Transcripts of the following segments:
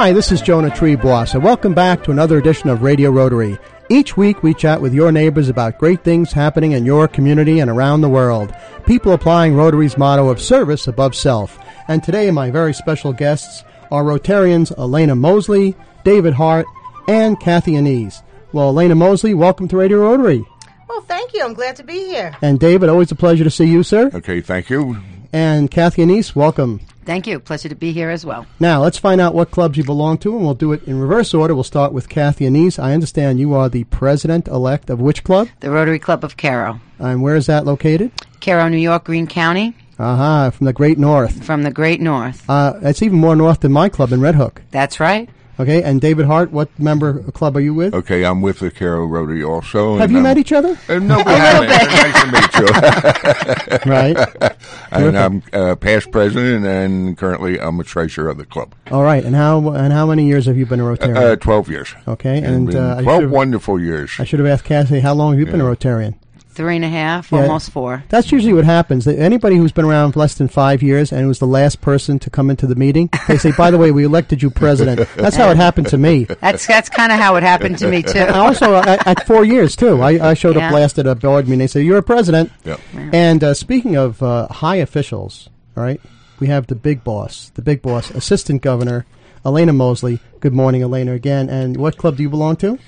Hi, this is Jonah Treeboss, and welcome back to another edition of Radio Rotary. Each week, we chat with your neighbors about great things happening in your community and around the world. People applying Rotary's motto of service above self. And today, my very special guests are Rotarians Elena Mosley, David Hart, and Kathy Anise. Well, Elena Mosley, welcome to Radio Rotary. Well, thank you. I'm glad to be here. And David, always a pleasure to see you, sir. Okay, thank you. And Kathy Anise, welcome. Thank you. Pleasure to be here as well. Now, let's find out what clubs you belong to, and we'll do it in reverse order. We'll start with Kathy Anise. I understand you are the president elect of which club? The Rotary Club of Cairo. And where is that located? Cairo, New York, Greene County. Aha, from the Great North. From the Great North. Uh, it's even more north than my club in Red Hook. That's right. Okay, and David Hart, what member club are you with? Okay, I'm with the Cairo Rotary also. Have you I'm, met each other? Uh, no, we haven't. nice to meet you. right. and I'm uh, past president, and currently I'm a treasurer of the club. All right, and how and how many years have you been a Rotarian? Uh, Twelve years. Okay, and, and twelve wonderful years. I should have asked Cassie, how long have you yeah. been a Rotarian? Three and a half, yeah, almost four. That's usually what happens. Anybody who's been around less than five years and was the last person to come into the meeting, they say, "By the way, we elected you president." That's how it happened to me. That's that's kind of how it happened to me too. And also, at, at, four years too, I, I showed yeah. up last at a board meeting. They said, "You're a president." Yep. Yeah. And uh, speaking of uh, high officials, all right, we have the big boss, the big boss, Assistant Governor Elena Mosley. Good morning, Elena, again. And what club do you belong to?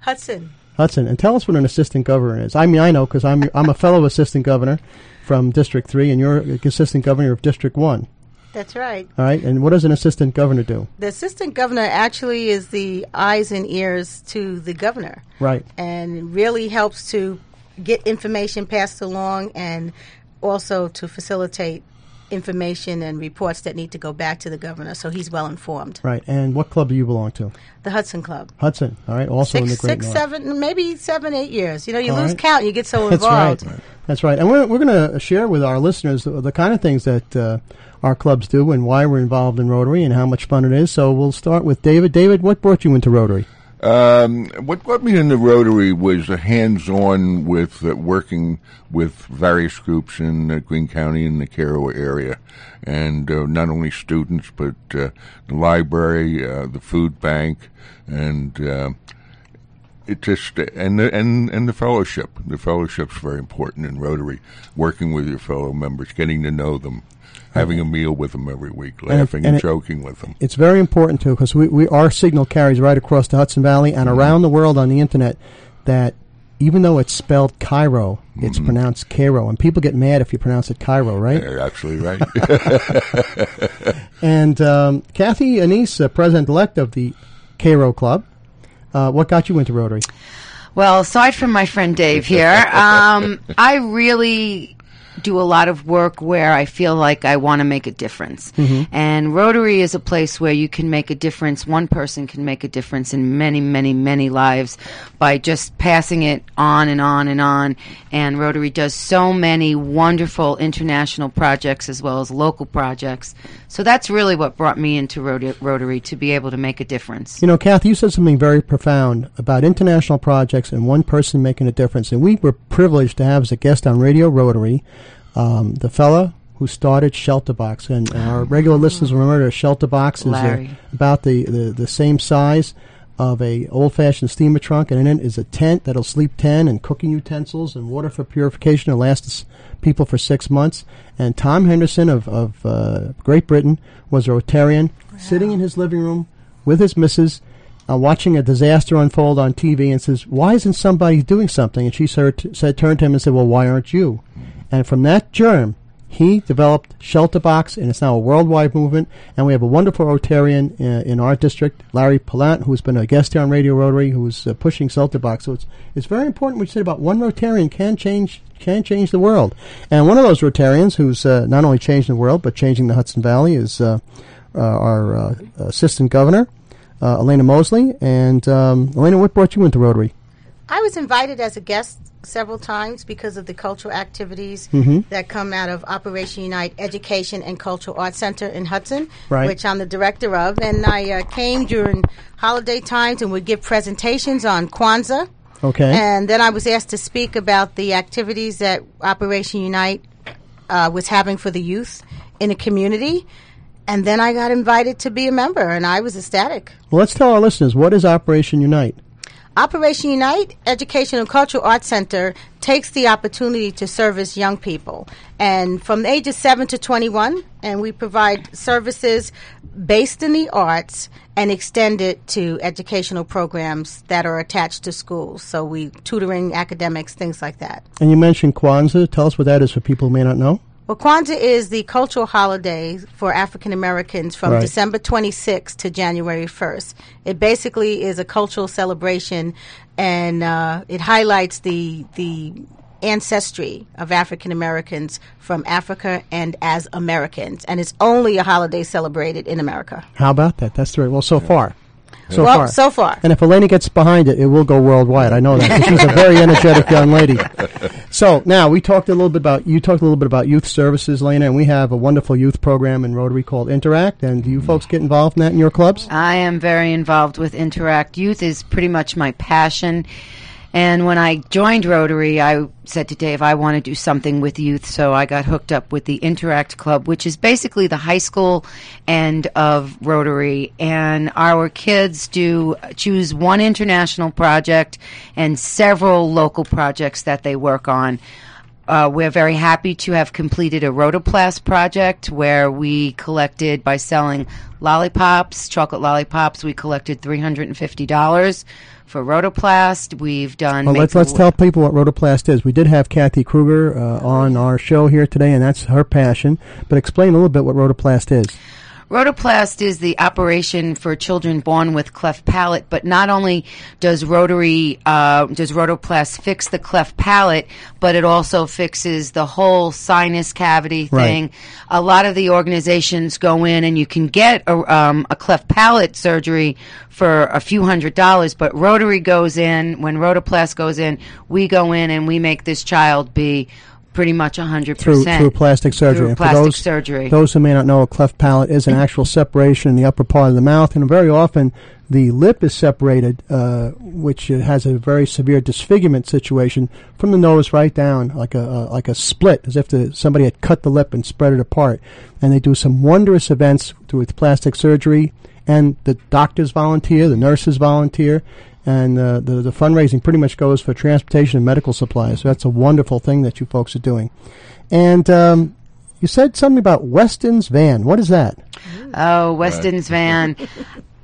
Hudson. Hudson, and tell us what an assistant governor is. I mean, I know because I'm I'm a fellow assistant governor from District Three, and you're assistant governor of District One. That's right. All right, and what does an assistant governor do? The assistant governor actually is the eyes and ears to the governor. Right. And really helps to get information passed along and also to facilitate information and reports that need to go back to the governor, so he's well informed. Right. And what club do you belong to? The Hudson Club. Hudson. All right. Also six, in the Great six, North. seven, maybe seven, eight years. You know, you All lose right. count. You get so involved. That's right. That's right. And we're we're going to share with our listeners the, the kind of things that. Uh, our clubs do and why we're involved in Rotary and how much fun it is. So we'll start with David. David, what brought you into Rotary? Um, what got me into Rotary was hands-on with uh, working with various groups in uh, County and the Cairo area, and uh, not only students but uh, the library, uh, the food bank, and uh, it just and the and and the fellowship. The fellowship's very important in Rotary. Working with your fellow members, getting to know them, having a meal with them every week, laughing and, and, and joking with them. It's very important too because we, we our signal carries right across the Hudson Valley and mm-hmm. around the world on the internet. That even though it's spelled Cairo, it's mm-hmm. pronounced Cairo, and people get mad if you pronounce it Cairo, right? You're absolutely right. and um, Kathy Anise, uh, president elect of the Cairo Club. Uh, what got you into Rotary? Well, aside from my friend Dave here, um, I really do a lot of work where I feel like I want to make a difference. Mm-hmm. And Rotary is a place where you can make a difference. One person can make a difference in many, many, many lives by just passing it on and on and on. And Rotary does so many wonderful international projects as well as local projects. So that's really what brought me into Rotary to be able to make a difference. You know, Kath, you said something very profound about international projects and one person making a difference. And we were privileged to have as a guest on Radio Rotary um, the fella who started Shelterbox. And, and our regular listeners remember Shelterbox is a, about the, the, the same size of a old-fashioned steamer trunk, and in it is a tent that'll sleep ten, and cooking utensils and water for purification to last people for six months. And Tom Henderson of of uh, Great Britain was a Rotarian, wow. sitting in his living room with his missus, uh, watching a disaster unfold on TV, and says, "Why isn't somebody doing something?" And she said, said turned to him and said, "Well, why aren't you?" And from that germ, he developed Shelterbox, and it's now a worldwide movement. And we have a wonderful Rotarian in, uh, in our district, Larry Palant, who's been a guest here on Radio Rotary, who's uh, pushing Shelterbox. So it's it's very important you said about one Rotarian can change can change the world. And one of those Rotarians who's uh, not only changing the world but changing the Hudson Valley is uh, uh our uh, assistant governor, Elena Mosley. And um, Elena, what brought you into Rotary? I was invited as a guest several times because of the cultural activities mm-hmm. that come out of Operation Unite Education and Cultural Arts Center in Hudson, right. which I'm the director of. And I uh, came during holiday times and would give presentations on Kwanzaa. Okay. And then I was asked to speak about the activities that Operation Unite uh, was having for the youth in the community. and then I got invited to be a member, and I was ecstatic. Well, let's tell our listeners what is Operation Unite. Operation Unite Educational and Cultural Arts Center takes the opportunity to service young people. And from the ages 7 to 21, and we provide services based in the arts and extended to educational programs that are attached to schools. So we tutoring, academics, things like that. And you mentioned Kwanzaa. Tell us what that is for people who may not know. Well, Kwanzaa is the cultural holiday for African Americans from Right. December 26th to January 1st. It basically is a cultural celebration, and uh, it highlights the the ancestry of African Americans from Africa and as Americans, and it's only a holiday celebrated in America. How about that? That's right. Well, so far. So well, far. so far. And if Elena gets behind it, it will go worldwide. I know that. She's a very energetic young lady. So now we talked a little bit about you talked a little bit about youth services, Elena, and we have a wonderful youth program in Rotary called Interact. And do you folks get involved in that in your clubs? I am very involved with Interact. Youth is pretty much my passion. And when I joined Rotary, I said to Dave, I want to do something with youth. So I got hooked up with the Interact Club, which is basically the high school end of Rotary. And our kids do choose one international project and several local projects that they work on. Uh, we're very happy to have completed a Rotaplast project where we collected by selling lollipops, chocolate lollipops. We collected three hundred and fifty dollars for Rotaplast. We've done. Well, let's let's tell people what Rotaplast is. We did have Kathy Kruger uh, on our show here today, and that's her passion. But explain a little bit what Rotaplast is. Rotaplast is the operation for children born with cleft palate, but not only does Rotary uh, does Rotaplast fix the cleft palate, but it also fixes the whole sinus cavity Right. thing. A lot of the organizations go in and you can get a, um, a cleft palate surgery for a few hundred dollars, but Rotary goes in when Rotaplast goes in, we go in and we make this child be pretty much 100% through plastic surgery. Through And for plastic those, surgery. Those who may not know, a cleft palate is an actual separation in the upper part of the mouth, and very often the lip is separated, uh, which has a very severe disfigurement situation from the nose right down, like a uh, like a split, as if the, somebody had cut the lip and spread it apart. And they do some wondrous events through with plastic surgery, and the doctors volunteer, the nurses volunteer. And uh, the the fundraising pretty much goes for transportation and medical supplies. So that's a wonderful thing that you folks are doing. And um, you said something about Weston's van. What is that? Oh, Weston's van.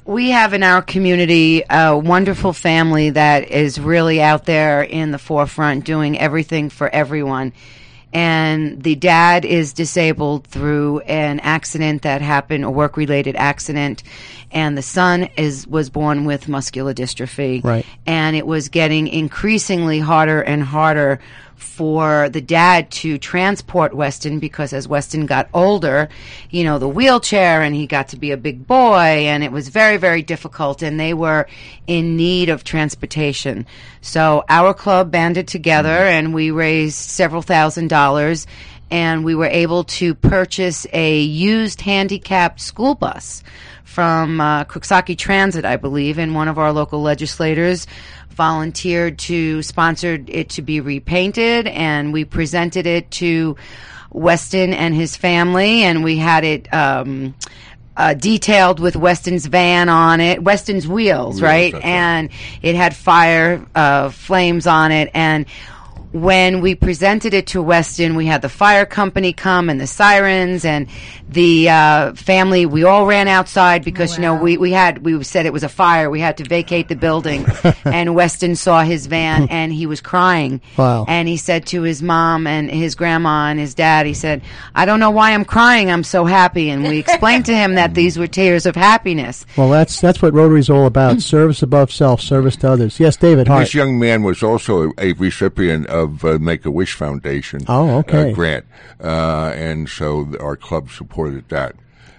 We have in our community a wonderful family that is really out there in the forefront doing everything for everyone. And the dad is disabled through an accident that happened, a work related accident. And the son is, was born with muscular dystrophy. Right. And it was getting increasingly harder and harder for the dad to transport Weston because as Weston got older, you know, the wheelchair and he got to be a big boy and it was very, very difficult and they were in need of transportation. So our club banded together mm. and we raised several thousand dollars and we were able to purchase a used handicapped school bus from uh, Coxsackie Transit, I believe, and one of our local legislators volunteered to sponsor it to be repainted, and we presented it to Weston and his family, and we had it. Um, uh, detailed with Weston's van on it, Weston's wheels, Wheels, right? that's right. And it had fire uh, flames on it. And when we presented it to Weston, we had the fire company come and the sirens and the uh, family. We all ran outside because you know we, we had we said it was a fire. We had to vacate the building, and Weston saw his van and he was crying. Wow. And he said to his mom and his grandma and his dad, he said, "I don't know why I'm crying. I'm so happy." And we explained to him that these were tears of happiness. Well, that's that's what Rotary's all about: service above self, service to others. Yes, David Hart. This young man was also a, a recipient of uh, Make a Wish Foundation. Oh, okay. Uh, grant, uh, and so th- our club supported that,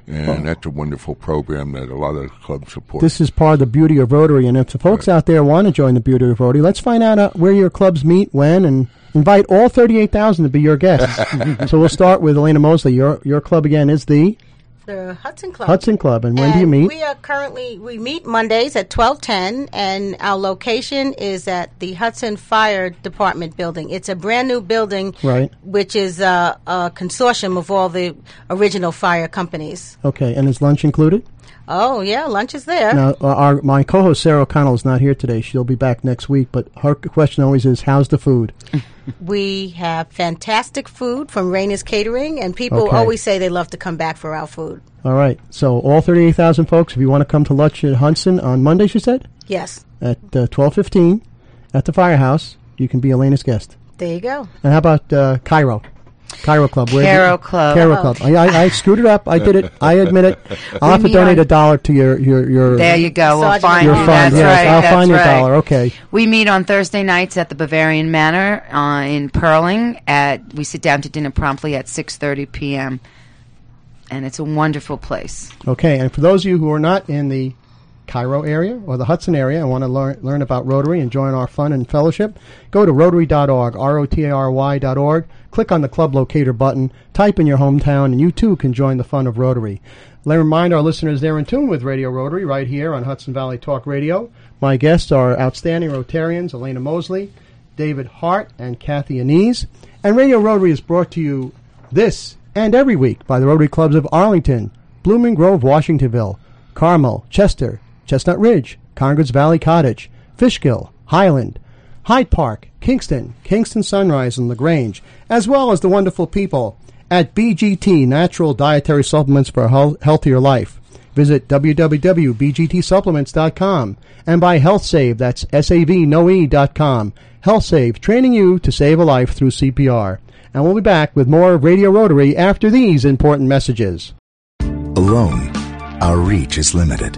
and that's a wonderful program that a lot of clubs support. This is part of the beauty of Rotary, and if the folks out there want to join the beauty of Rotary, let's find out uh, where your clubs meet, when, and invite all thirty-eight thousand to be your guests. so we'll start with Elena Mosley. Your your club again is the The Hudson Club. Hudson Club. And when do you meet? We are currently we meet Mondays at twelve ten, and our location is at the Hudson Fire Department building. It's a brand new building, Right. Which is a, a consortium of all the original fire companies. Okay, and is lunch included? Oh yeah, lunch is there. Now, uh, our my co-host Sarah O'Connell is not here today. She'll be back next week. But her question always is, "How's the food?" We have fantastic food from Raina's Catering, and people Okay. always say they love to come back for our food. All right. So all thirty-eight thousand folks, if you want to come to lunch at Hudson on Monday, she said Yes, at uh, twelve fifteen at the firehouse, you can be Elena's guest. there you go. And how about uh, Cairo? Cairo Club. Where Cairo Club. Cairo Oh. Club. I, I, I screwed it up. I did it. I admit it. I'll have to donate on- a dollar to your your your There you go. We'll find your you. Fund. fund. That's yes, right. I'll that's find your right. dollar. Okay. We meet on Thursday nights at the Bavarian Manor uh, in Purling. At we sit down to dinner promptly at six thirty p.m. And it's a wonderful place. Okay, and for those of you who are not in the Cairo area or the Hudson area and want to learn, learn about Rotary and join our fun and fellowship, go to rotary.org, R-O-T-A-R-Y dot org, click on the club locator button, type in your hometown, and you too can join the fun of Rotary. Let me remind our listeners they're in tune with Radio Rotary right here on Hudson Valley Talk Radio. My guests are outstanding Rotarians Elena Mosley, David Hart, and Kathy Anise. And Radio Rotary is brought to you this and every week by the Rotary Clubs of Arlington, Blooming Grove, Washingtonville, Carmel, Chester, Chestnut Ridge, Congers Valley Cottage, Fishkill, Highland, Hyde Park, Kingston, Kingston Sunrise, and LaGrange, as well as the wonderful people at BGT Natural Dietary Supplements for a Healthier Life. Visit www.bgtsupplements.com and by HealthSave, that's S-A-V-No-E.com. HealthSave, training you to save a life through CPR. And we'll be back with more Radio Rotary after these important messages. Alone, our reach is limited.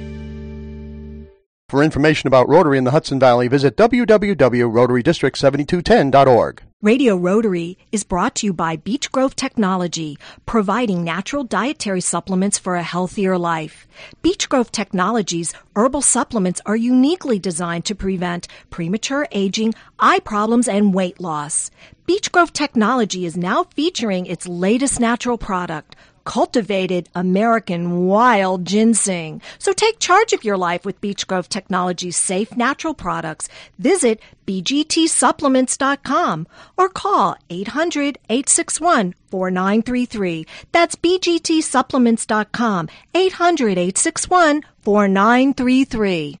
For information about Rotary in the Hudson Valley, visit www.rotarydistrict7210.org. Radio Rotary is brought to you by Beech Grove Technology, providing natural dietary supplements for a healthier life. Beech Grove Technology's herbal supplements are uniquely designed to prevent premature aging, eye problems, and weight loss. Beech Grove Technology is now featuring its latest natural product, cultivated American wild ginseng. So take charge of your life with Beech Grove Technology's safe natural products. Visit bgtsupplements.com or call 800-861-4933. That's bgtsupplements.com. 800-861-4933.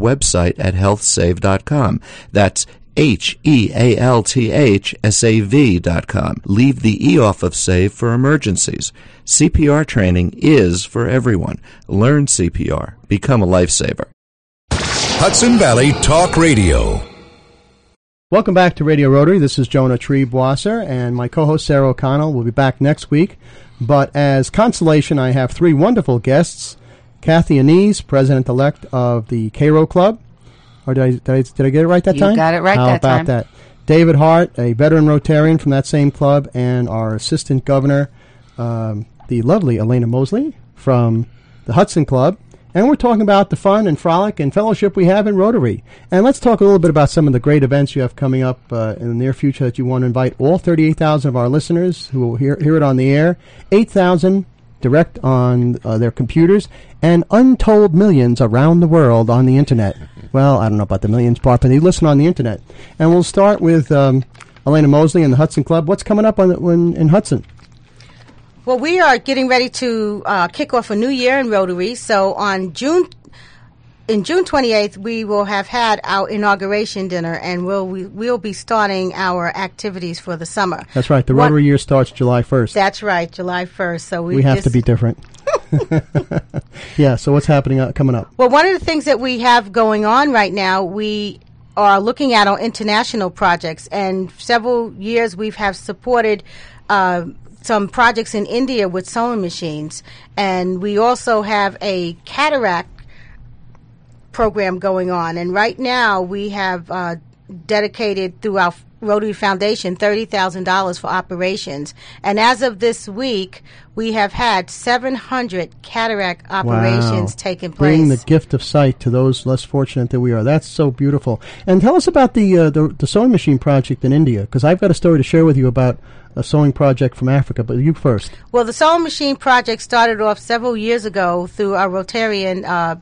website at healthsave.com. That's H-E-A-L-T-H-S-A-V dot com. Leave the E off of save for emergencies. CPR training is for everyone. Learn CPR. Become a lifesaver. Hudson Valley Talk Radio. Welcome back to Radio Rotary. This is Jonah Treebwasser, and my co-host Sarah O'Connell will be back next week. But as consolation, I have three wonderful guests. Kathy Anise, President-elect of the Cairo Club. Or did I, did I, did I get it right that You time? got it right How that about time. that? David Hart, a veteran Rotarian from that same club, and our Assistant Governor, um, the lovely Elena Mosley from the Hudson Club. And we're talking about the fun and frolic and fellowship we have in Rotary. And let's talk a little bit about some of the great events you have coming up uh, in the near future that you want to invite all 38,000 of our listeners who will hear, hear it on the air, 8,000 direct on uh, their computers, and untold millions around the world on the internet. Well, I don't know about the millions part, but they listen on the internet. And we'll start with um, Elena Mosley and the Hudson Club. What's coming up on the, when, in Hudson? Well, we are getting ready to uh, kick off a new year in Rotary. So on June in June 28th, we will have had our inauguration dinner, and we'll we, will be starting our activities for the summer. That's right. The Rotary year starts July 1st. That's right, July 1st. So we, we have to be different. yeah, so what's happening uh, coming up? Well, one of the things that we have going on right now, we are looking at our international projects, and several years we have supported uh, some projects in India with sewing machines, and we also have a cataract program going on. And right now, we have uh, dedicated through our Rotary Foundation thirty thousand dollars for operations. And as of this week, we have had seven hundred cataract operations wow. taking place. Bringing the gift of sight to those less fortunate than we are. That's so beautiful. And tell us about the uh, the, the sewing machine project in India, because I've got a story to share with you about a sewing project from Africa. But you first. Well, the sewing machine project started off several years ago through our Rotarian uh,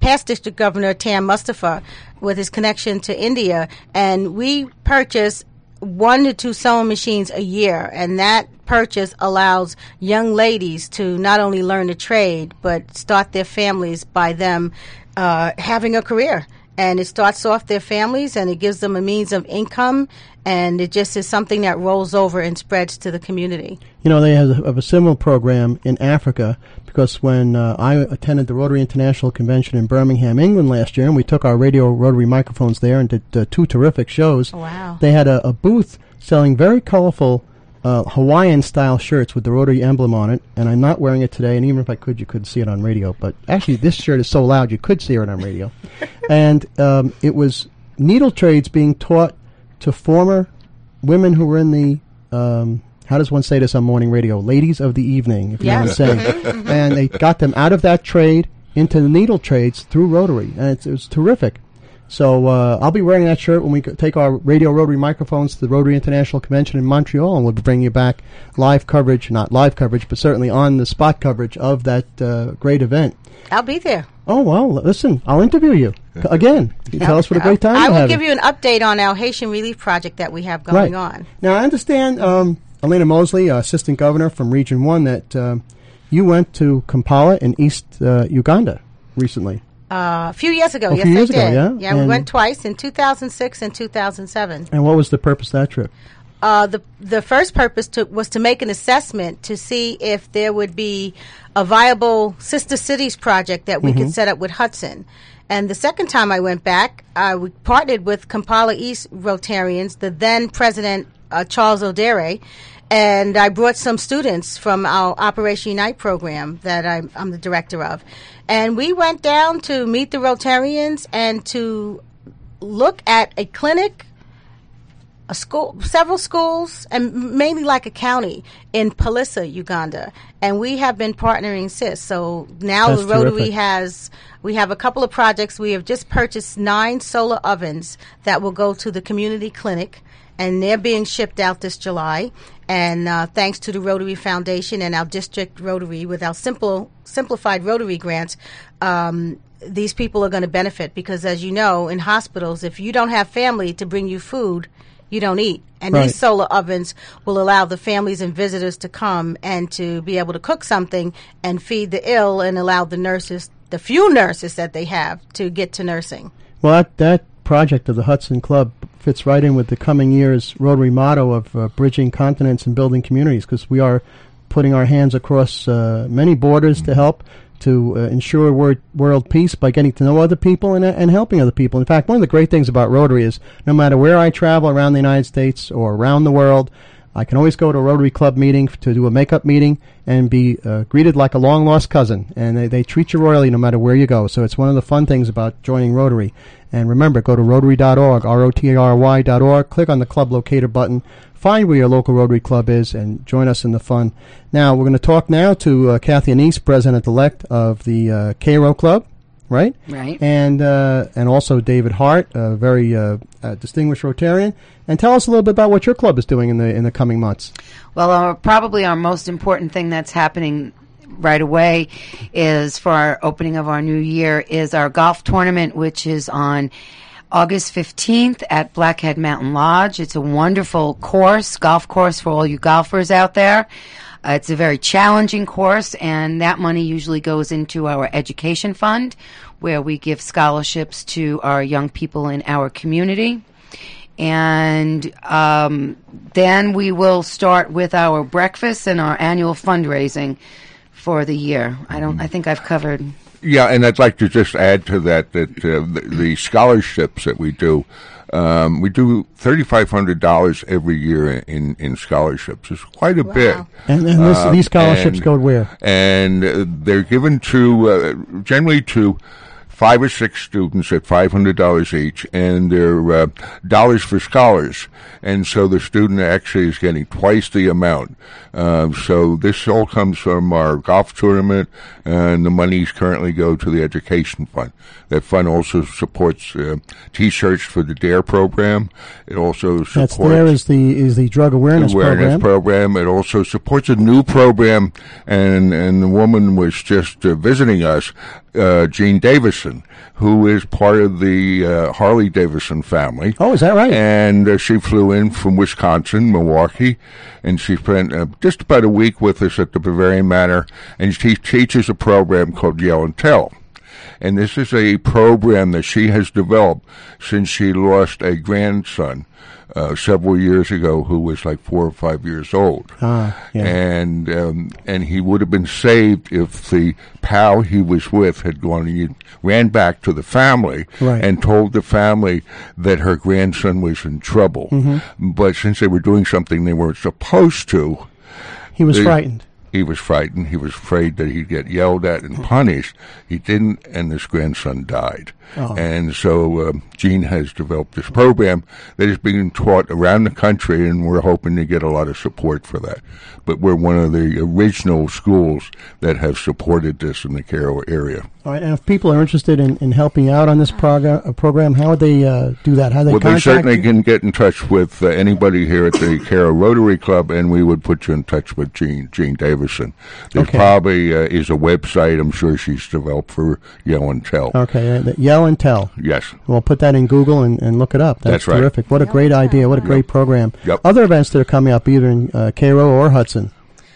past district governor Tam Mustafa with his connection to India, and we purchase one to two sewing machines a year, and that purchase allows young ladies to not only learn a trade but start their families by them uh, having a career. And it starts off their families and it gives them a means of income, and it just is something that rolls over and spreads to the community. You know, they have a, a similar program in Africa because when uh, I attended the Rotary International Convention in Birmingham, England last year, and we took our radio rotary microphones there and did uh, two terrific shows. Wow. They had a, a booth selling very colorful uh, Hawaiian style shirts with the Rotary emblem on it, and I'm not wearing it today. And even if I could, you could see it on radio. But actually, this shirt is so loud you could see it on radio. and um, it was needle trades being taught to former women who were in the um, how does one say this on morning radio? Ladies of the evening, if you know what I'm saying. and they got them out of that trade into the needle trades through Rotary, and it's, it was terrific. So uh, I'll be wearing that shirt when we go- take our radio Rotary microphones to the Rotary International Convention in Montreal, and we'll be bringing you back live coverage, not live coverage, but certainly on the spot coverage of that uh, great event. I'll be there. Oh well, listen, I'll interview you again. You tell us what a great time I will give you an update on our Haitian relief project that we have going on. Now, I understand, um, Elena Mosley, uh, Assistant Governor from Region 1, that um, you went to Kampala in East uh, Uganda recently. Uh, a few years ago, A yes, few I ago, did. yeah? yeah, we went twice in 2006 and 2007. And what was the purpose of that trip? Uh, the the first purpose to, was to make an assessment to see if there would be a viable sister cities project that we Mm-hmm. could set up with Hudson. And the second time I went back, I we partnered with Kampala East Rotarians, the then president uh, Charles O'Dere, and I brought some students from our Operation Unite program that I'm, I'm the director of, and we went down to meet the Rotarians and to look at a clinic a school, several schools, and mainly like a county in Pallisa, Uganda. And we have been partnering since. So now That's the Rotary terrific. has, we have a couple of projects. We have just purchased nine solar ovens that will go to the community clinic, and they're being shipped out this July. And uh, thanks to the Rotary Foundation and our district Rotary, with our simple simplified Rotary grants, um, these people are going to benefit because, as you know, in hospitals, if you don't have family to bring you food, you don't eat. And Right. these solar ovens will allow the families and visitors to come and to be able to cook something and feed the ill and allow the nurses, the few nurses that they have, to get to nursing. Well, that, that project of the Hudson Club fits right in with the coming year's Rotary motto of uh, bridging continents and building communities because we are putting our hands across uh, many borders to help to uh, ensure wor- world peace by getting to know other people and, uh, and helping other people. In fact, one of the great things about Rotary is no matter where I travel around the United States or around the world, I can always go to a Rotary Club meeting to do a makeup meeting and be uh, greeted like a long lost cousin. And they, they treat you royally no matter where you go. So it's one of the fun things about joining Rotary. And remember, go to rotary.org, R-O-T-A-R-Y dot org, click on the club locator button, find where your local Rotary Club is, and join us in the fun. Now, we're going to talk now to uh, Kathy Anise, President-elect of the uh, Cairo Club, right? Right. And uh, and also David Hart, a very uh, uh, distinguished Rotarian. And tell us a little bit about what your club is doing in the in the coming months. Well, probably our most important thing that's happening right away is for our opening of our new year is our golf tournament, which is on August 15th at Blackhead Mountain Lodge. It's a wonderful course, golf course for all you golfers out there. Uh, it's a very challenging course, and that money usually goes into our education fund, where we give scholarships to our young people in our community. And um, then we will start with our breakfast and our annual fundraising for the year. I don't. I think I've covered. Yeah, and I'd like to just add to that that uh, the, the scholarships that we do, um, we do thirty five hundred dollars every year in in scholarships. It's quite a bit. And, and this, Um, these scholarships and- go where? and uh, they're given to uh, generally to five or six students at five hundred dollars each, and they're uh, dollars for scholars, and so the student actually is getting twice the amount. Uh, so this all comes from our golf tournament, and the monies currently go to the education fund. That fund also supports uh, T-shirts for the DARE program. It also supports That's there is the is the drug awareness, awareness program. program. It also supports a new program, and and the woman was just uh, visiting us, uh, Jean Davidson, who is part of the uh, Harley Davidson family. Oh, is that right? And uh, she flew in from Wisconsin, Milwaukee, and she spent uh, just about a week with us at the Bavarian Manor, and she teaches a program called Yell and Tell. And this is a program that she has developed since she lost a grandson uh, several years ago who was like four or five years old. Ah, yeah. And um, and he would have been saved if the pal he was with had gone and he ran back to the family Right. and told the family that her grandson was in trouble. Mm-hmm. But since they were doing something they weren't supposed to, He was the- frightened. He was frightened. He was afraid that he'd get yelled at and punished. He didn't, and his grandson died. And so um, Jean has developed this program that is being taught around the country, and we're hoping to get a lot of support for that. But we're one of the original schools that have supported this in the Cairo area. All right, and if people are interested in, in helping out on this program, uh, program, how would they uh, do that? How they Well, they certainly you? can get in touch with uh, anybody here at the Cairo Rotary Club, and we would put you in touch with Jean, Gene Jean Davidson. There Okay. probably uh, is a website. I'm sure she's developed for Yell and Tell. Okay, uh, yell and tell. Yes. We'll put that in Google and, and look it up. That's, That's right. terrific. What a great idea. What a great program. Yep. Other events that are coming up either in uh, Cairo or Hudson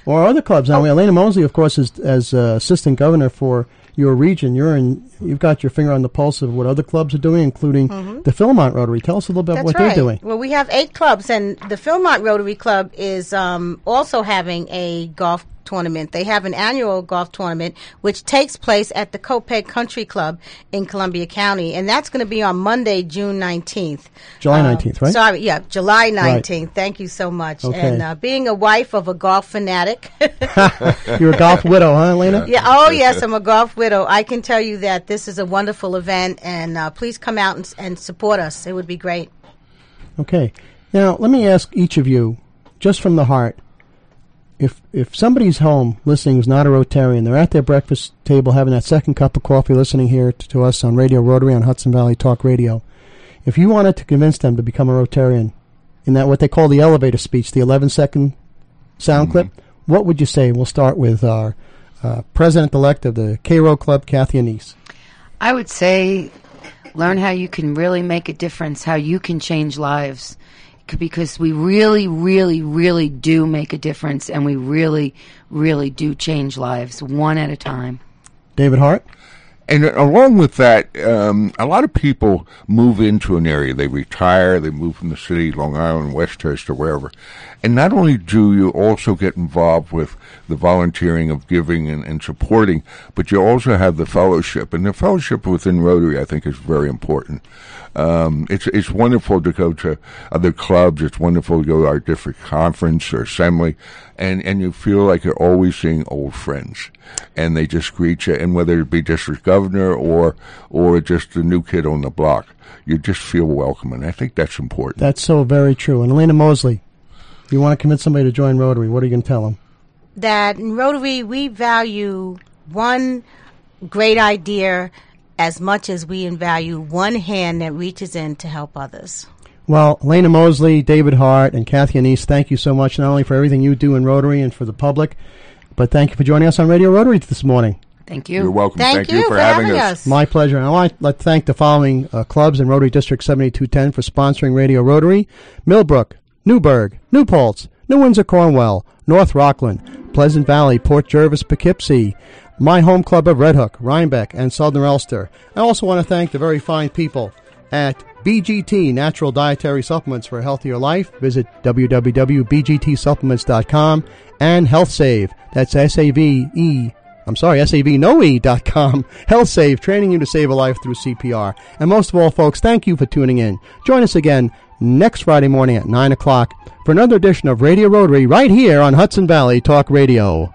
or other clubs. Now, Elena Mosley, of course, is as uh, assistant governor for your region. You're in. You've got your finger on the pulse of what other clubs are doing, including the Philmont Rotary. Tell us a little bit That's what right. they're doing. Well, we have eight clubs, and the Philmont Rotary Club is um, also having a golf tournament. They have an annual golf tournament which takes place at the Copake Country Club in Columbia County, and that's going to be on Monday, June nineteenth. July 19th, right? Sorry, yeah, July nineteenth. Thank you so much. Okay. And uh, being a wife of a golf fanatic. You're a golf widow, huh, Elena? Yeah. Oh, yes. I'm a golf widow. I can tell you that this is a wonderful event, and uh, please come out and, and support us. It would be great. Okay. Now, let me ask each of you, just from the heart, if if somebody's home listening who's not a Rotarian, they're at their breakfast table having that second cup of coffee, listening here to, to us on Radio Rotary on Hudson Valley Talk Radio. If you wanted to convince them to become a Rotarian in that what they call the elevator speech, the 11 second sound clip, what would you say? We'll start with our uh, president elect of the Cairo Club, Kathy Anise. I would say learn how you can really make a difference, how you can change lives. C- Because we really, really, really do make a difference, and we really, really do change lives one at a time. David Hart. And along with that, um, a lot of people move into an area. They retire, they move from the city, Long Island, Westchester, wherever. And not only do you also get involved with the volunteering of giving and, and supporting, but you also have the fellowship. And the fellowship within Rotary, I think, is very important. Um, it's it's wonderful to go to other clubs. It's wonderful to go to our district conference or assembly, and and you feel like you're always seeing old friends, and they just greet you. And whether it be district governor or or just a new kid on the block, you just feel welcome, and I think that's important. That's so very true. And Elena Mosley, you want to convince somebody to join Rotary, what are you going to tell them? that in Rotary we value one great idea as much as we value one hand that reaches in to help others. Well, Elena Mosley, David Hart, and Kathy Anise, thank you so much, not only for everything you do in Rotary and for the public, but thank you for joining us on Radio Rotary this morning. Thank you. You're welcome. Thank, you, for, having us. My pleasure. And I want to thank the following uh, clubs in Rotary District 7210 for sponsoring Radio Rotary Millbrook, Newburgh, New Paltz, New Windsor Cornwall, North Rockland, Pleasant Valley, Port Jervis, Poughkeepsie, my home club of Red Hook, Rhinebeck, and Southern Ulster. I also want to thank the very fine people at BGT Natural Dietary Supplements for a Healthier Life. Visit www.bgtsupplements.com and HealthSave. That's S-A-V-E I'm sorry, savnoe.com. Health Save, training you to save a life through CPR. And most of all, folks, thank you for tuning in. Join us again next Friday morning at 9 o'clock for another edition of Radio Rotary right here on Hudson Valley Talk Radio.